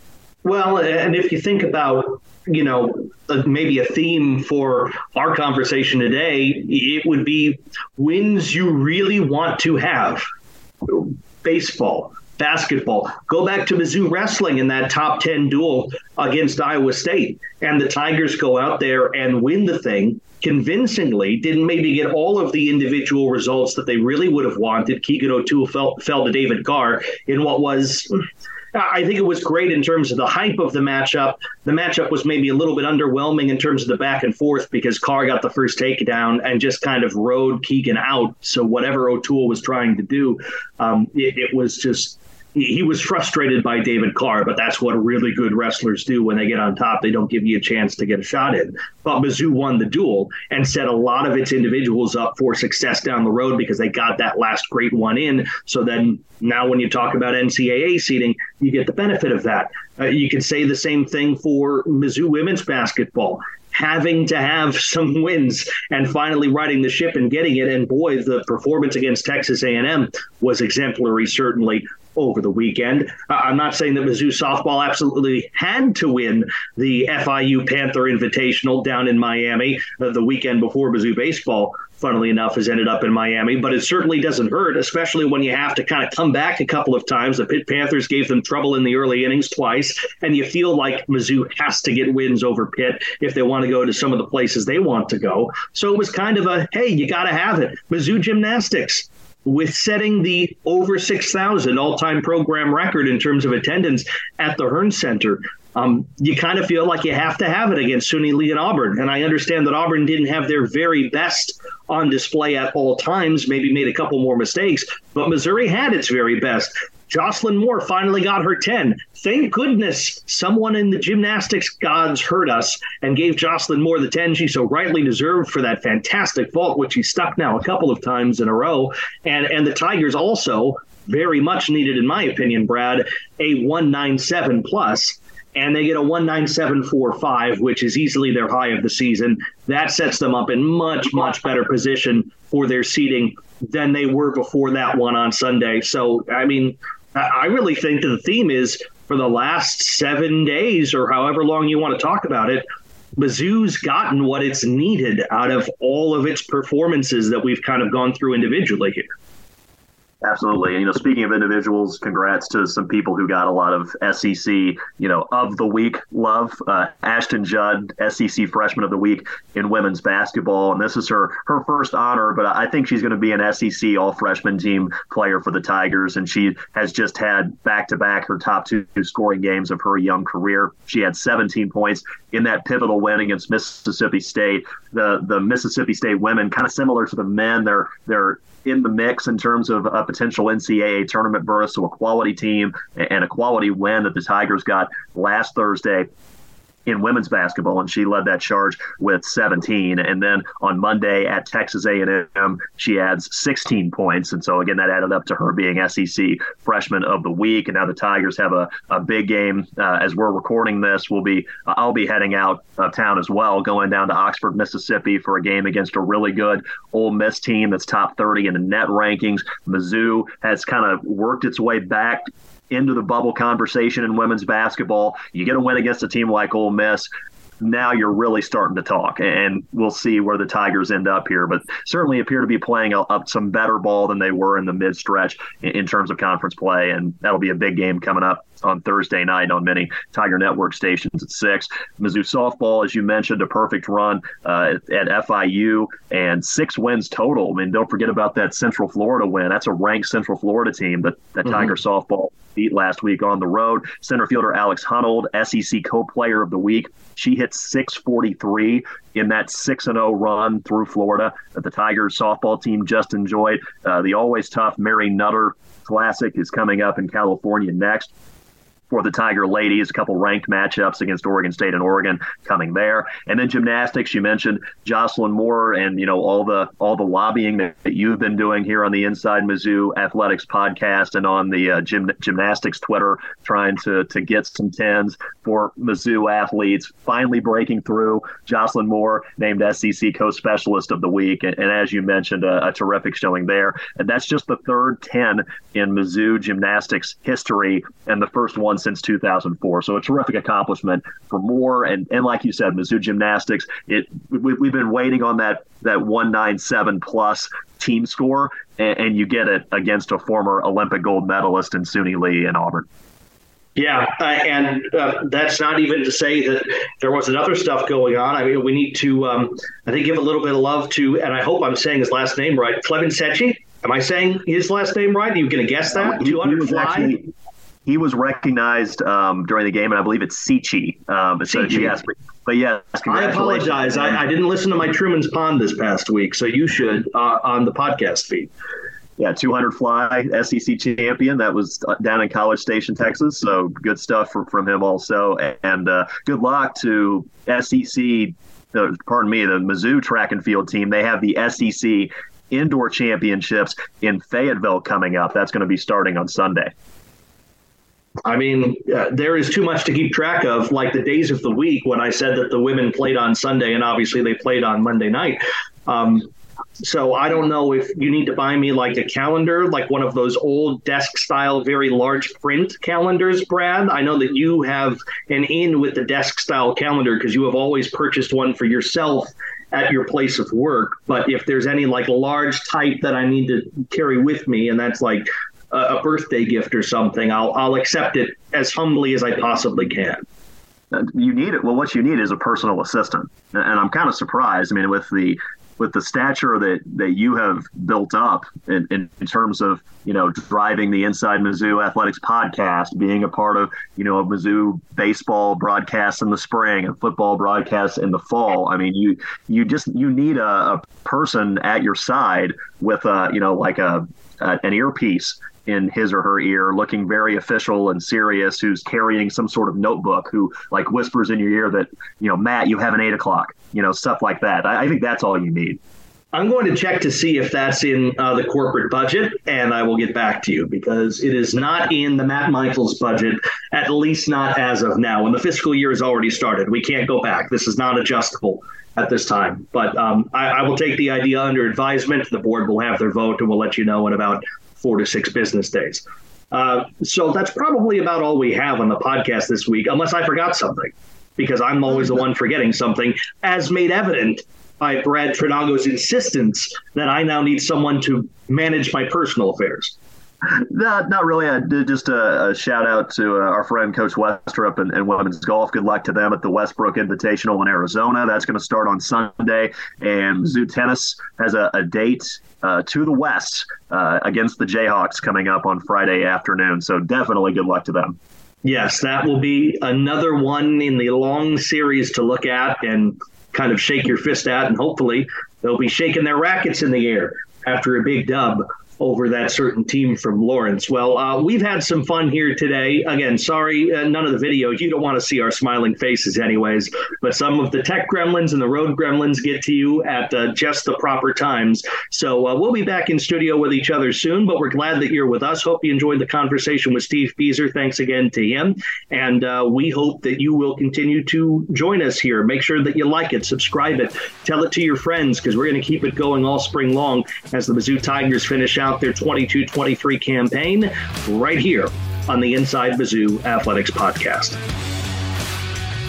Well, and if you think about, you know, uh, maybe a theme for our conversation today, it would be wins you really want to have. Baseball, basketball. Go back to Mizzou wrestling in that top 10 duel against Iowa State. And the Tigers go out there and win the thing convincingly, didn't maybe get all of the individual results that they really would have wanted. Keegan O'Toole fell, fell to David Carr in what was I think it was great in terms of the hype of the matchup. The matchup was maybe a little bit underwhelming in terms of the back and forth because Carr got the first takedown and just kind of rode Keegan out. So whatever O'Toole was trying to do, um, it, it was just he was frustrated by David Carr, but that's what really good wrestlers do when they get on top. They don't give you a chance to get a shot in. But Mizzou won the duel and set a lot of its individuals up for success down the road because they got that last great one in. So then now when you talk about NCAA seeding, you get the benefit of that. Uh, you could say the same thing for Mizzou women's basketball having to have some wins and finally riding the ship and getting it. And boy, the performance against Texas A&M was exemplary, certainly over the weekend. Uh, I'm not saying that Mizzou softball absolutely had to win the FIU Panther Invitational down in Miami uh, the weekend before Mizzou baseball funnily enough, has ended up in Miami. But it certainly doesn't hurt, especially when you have to kind of come back a couple of times. The Pitt Panthers gave them trouble in the early innings twice, and you feel like Mizzou has to get wins over Pitt if they want to go to some of the places they want to go. So it was kind of a hey, you got to have it. Mizzou gymnastics with setting the over 6,000 all time program record in terms of attendance at the Hearnes Center. Um, you kind of feel like you have to have it against Suni Lee and Auburn. And I understand that Auburn didn't have their very best on display at all times, maybe made a couple more mistakes, but Missouri had its very best. Jocelyn Moore finally got her 10. Thank goodness someone in the gymnastics gods heard us and gave Jocelyn Moore the 10 she so rightly deserved for that fantastic vault, which she stuck now a couple of times in a row. And, and the Tigers also very much needed, in my opinion, Brad, a 197 plus and they get a 19745, which is easily their high of the season. That sets them up in much, much better position for their seeding than they were before that one on Sunday. So, I mean, I really think that the theme is for the last seven days or however long you want to talk about it, Mizzou's gotten what it's needed out of all of its performances that we've kind of gone through individually here. Absolutely. And, you know, speaking of individuals, congrats to some people who got a lot of SEC, you know, of the week love. Uh, Ashton Judd, SEC Freshman of the Week in women's basketball. And this is her, her first honor, but I think she's going to be an SEC all freshman team player for the Tigers. And she has just had back to back her top two scoring games of her young career. She had 17 points in that pivotal win against Mississippi State. The the Mississippi State women, kind of similar to the men, they're they're in the mix in terms of a potential NCAA tournament berth, so a quality team and a quality win that the Tigers got last Thursday in women's basketball, and she led that charge with 17. And then on Monday at Texas A&M, she adds 16 points, and so again that added up to her being SEC Freshman of the Week. And now the Tigers have a, a big game uh, as we're recording this. We'll be uh, I'll be heading out of town as well, going down to Oxford, Mississippi for a game against a really good Ole Miss team that's top 30 in the net rankings. Mizzou has kind of worked its way back into the bubble conversation in women's basketball. You get a win against a team like Ole Miss now you're really starting to talk, and we'll see where the Tigers end up here. But certainly appear to be playing up some better ball than they were in the mid stretch in, in, terms of conference play, and that'll be a big game coming up on Thursday night on many Tiger Network stations at six. Mizzou softball, as you mentioned, a perfect run uh, at FIU and six wins total. I mean, don't forget about that Central Florida win. That's a ranked Central Florida team that, that mm-hmm. Tiger softball beat last week on the road. Center fielder Alex Hunold, SEC co-player of the week. She hit 643 in that 6 0 run through Florida that the Tigers softball team just enjoyed. Uh, the always tough Mary Nutter Classic is coming up in California next for the Tiger ladies. A couple ranked matchups against Oregon State and Oregon coming there, and then gymnastics. You mentioned Jocelyn Moore, and you know all the all the lobbying that, that you've been doing here on the Inside Mizzou Athletics podcast and on the uh, gym, gymnastics Twitter, trying to to get some tens for Mizzou athletes. Finally breaking through. Jocelyn Moore named SEC co-specialist of the week, and, and as you mentioned, a, a terrific showing there. And that's just the third ten in Mizzou gymnastics history, and the first one since 2004. So a terrific accomplishment for Moore. And, and like you said, Mizzou Gymnastics, it we, we've been waiting on that that 197 plus team score, and, and you get it against a former Olympic gold medalist in Suni Lee in Auburn. Yeah, uh, and uh, that's not even to say that there wasn't other stuff going on. I mean, we need to, um, I think, give a little bit of love to, and I hope I'm saying his last name right, Clement Secchi. Am I saying his last name right? Are you going to guess that? 200 fly? Actually, he was recognized um, during the game, and I believe it's Sichi. Um, so yes, but yes, I apologize. I, I, didn't listen to my Truman's Pond this past week, so you should uh, on the podcast feed. Yeah, 200 fly SEC champion. That was uh, down in College Station, Texas. So good stuff from, from him also. And uh, good luck to SEC, uh, pardon me, the Mizzou track and field team. They have the SEC indoor championships in Fayetteville coming up. That's going to be starting on Sunday. I mean, uh, there is too much to keep track of. Like the days of the week when I said that the women played on Sunday and obviously they played on Monday night. Um, so I don't know if you need to buy me like a calendar, like one of those old desk style, very large print calendars, Brad. I know that you have an in with the desk style calendar because you have always purchased one for yourself at your place of work. But if there's any like large type that I need to carry with me, and that's like a birthday gift or something, I'll I'll accept it as humbly as I possibly can. You need it. Well, what you need is a personal assistant, and I'm kind of surprised. I mean, with the with the stature that that you have built up in, in, in, terms of you know driving the Inside Mizzou Athletics podcast, being a part of you know a Mizzou baseball broadcast in the spring and football broadcasts in the fall. I mean, you you just you need a, a person at your side with a you know like a, a an earpiece in his or her ear, looking very official and serious, who's carrying some sort of notebook, who like whispers in your ear that, you know, Matt, you have an eight o'clock, you know, stuff like that. I, I think that's all you need. I'm going to check to see if that's in uh, the corporate budget, and I will get back to you because it is not in the Matt Michaels budget, at least not as of now. When the fiscal year has already started, we can't go back. This is not adjustable at this time. But um, I, I, will take the idea under advisement. The board will have their vote, and we'll let you know in about four to six business days. Uh, so that's probably about all we have on the podcast this week, unless I forgot something, because I'm always the one forgetting something, as made evident by Brad Trinago's insistence that I now need someone to manage my personal affairs. Not, not really. I did just a, a shout out to uh, our friend Coach Westrup and, and women's golf. Good luck to them at the Westbrook Invitational in Arizona. That's going to start on Sunday. And Zoo Tennis has a, a date uh, to the west uh, against the Jayhawks coming up on Friday afternoon. So definitely good luck to them. Yes, that will be another one in the long series to look at and kind of shake your fist at, and hopefully they'll be shaking their rackets in the air after a big dub over that certain team from Lawrence. Well, uh, we've had some fun here today. Again, sorry, uh, none of the videos. You don't want to see our smiling faces, anyways. But some of the tech gremlins and the road gremlins get to you at uh, just the proper times. So uh, we'll be back in studio with each other soon. But we're glad that you're with us. Hope you enjoyed the conversation with Steve Bieser. Thanks again to him, and uh, we hope that you will continue to join us here. Make sure that you like it, subscribe it, tell it to your friends because we're going to keep it going all spring long as the Mizzou Tigers finish out their 22 23 campaign right here on the Inside Mizzou Athletics podcast.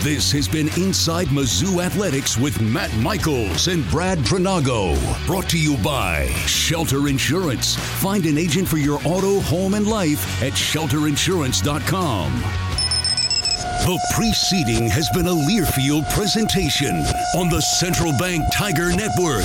This has been Inside Mizzou Athletics with Matt Michaels and Brad Pranago. Brought to you by Shelter Insurance. Find an agent for your auto, home, and life at shelterinsurance.com. The preceding has been a Learfield presentation on the Central Bank Tiger Network.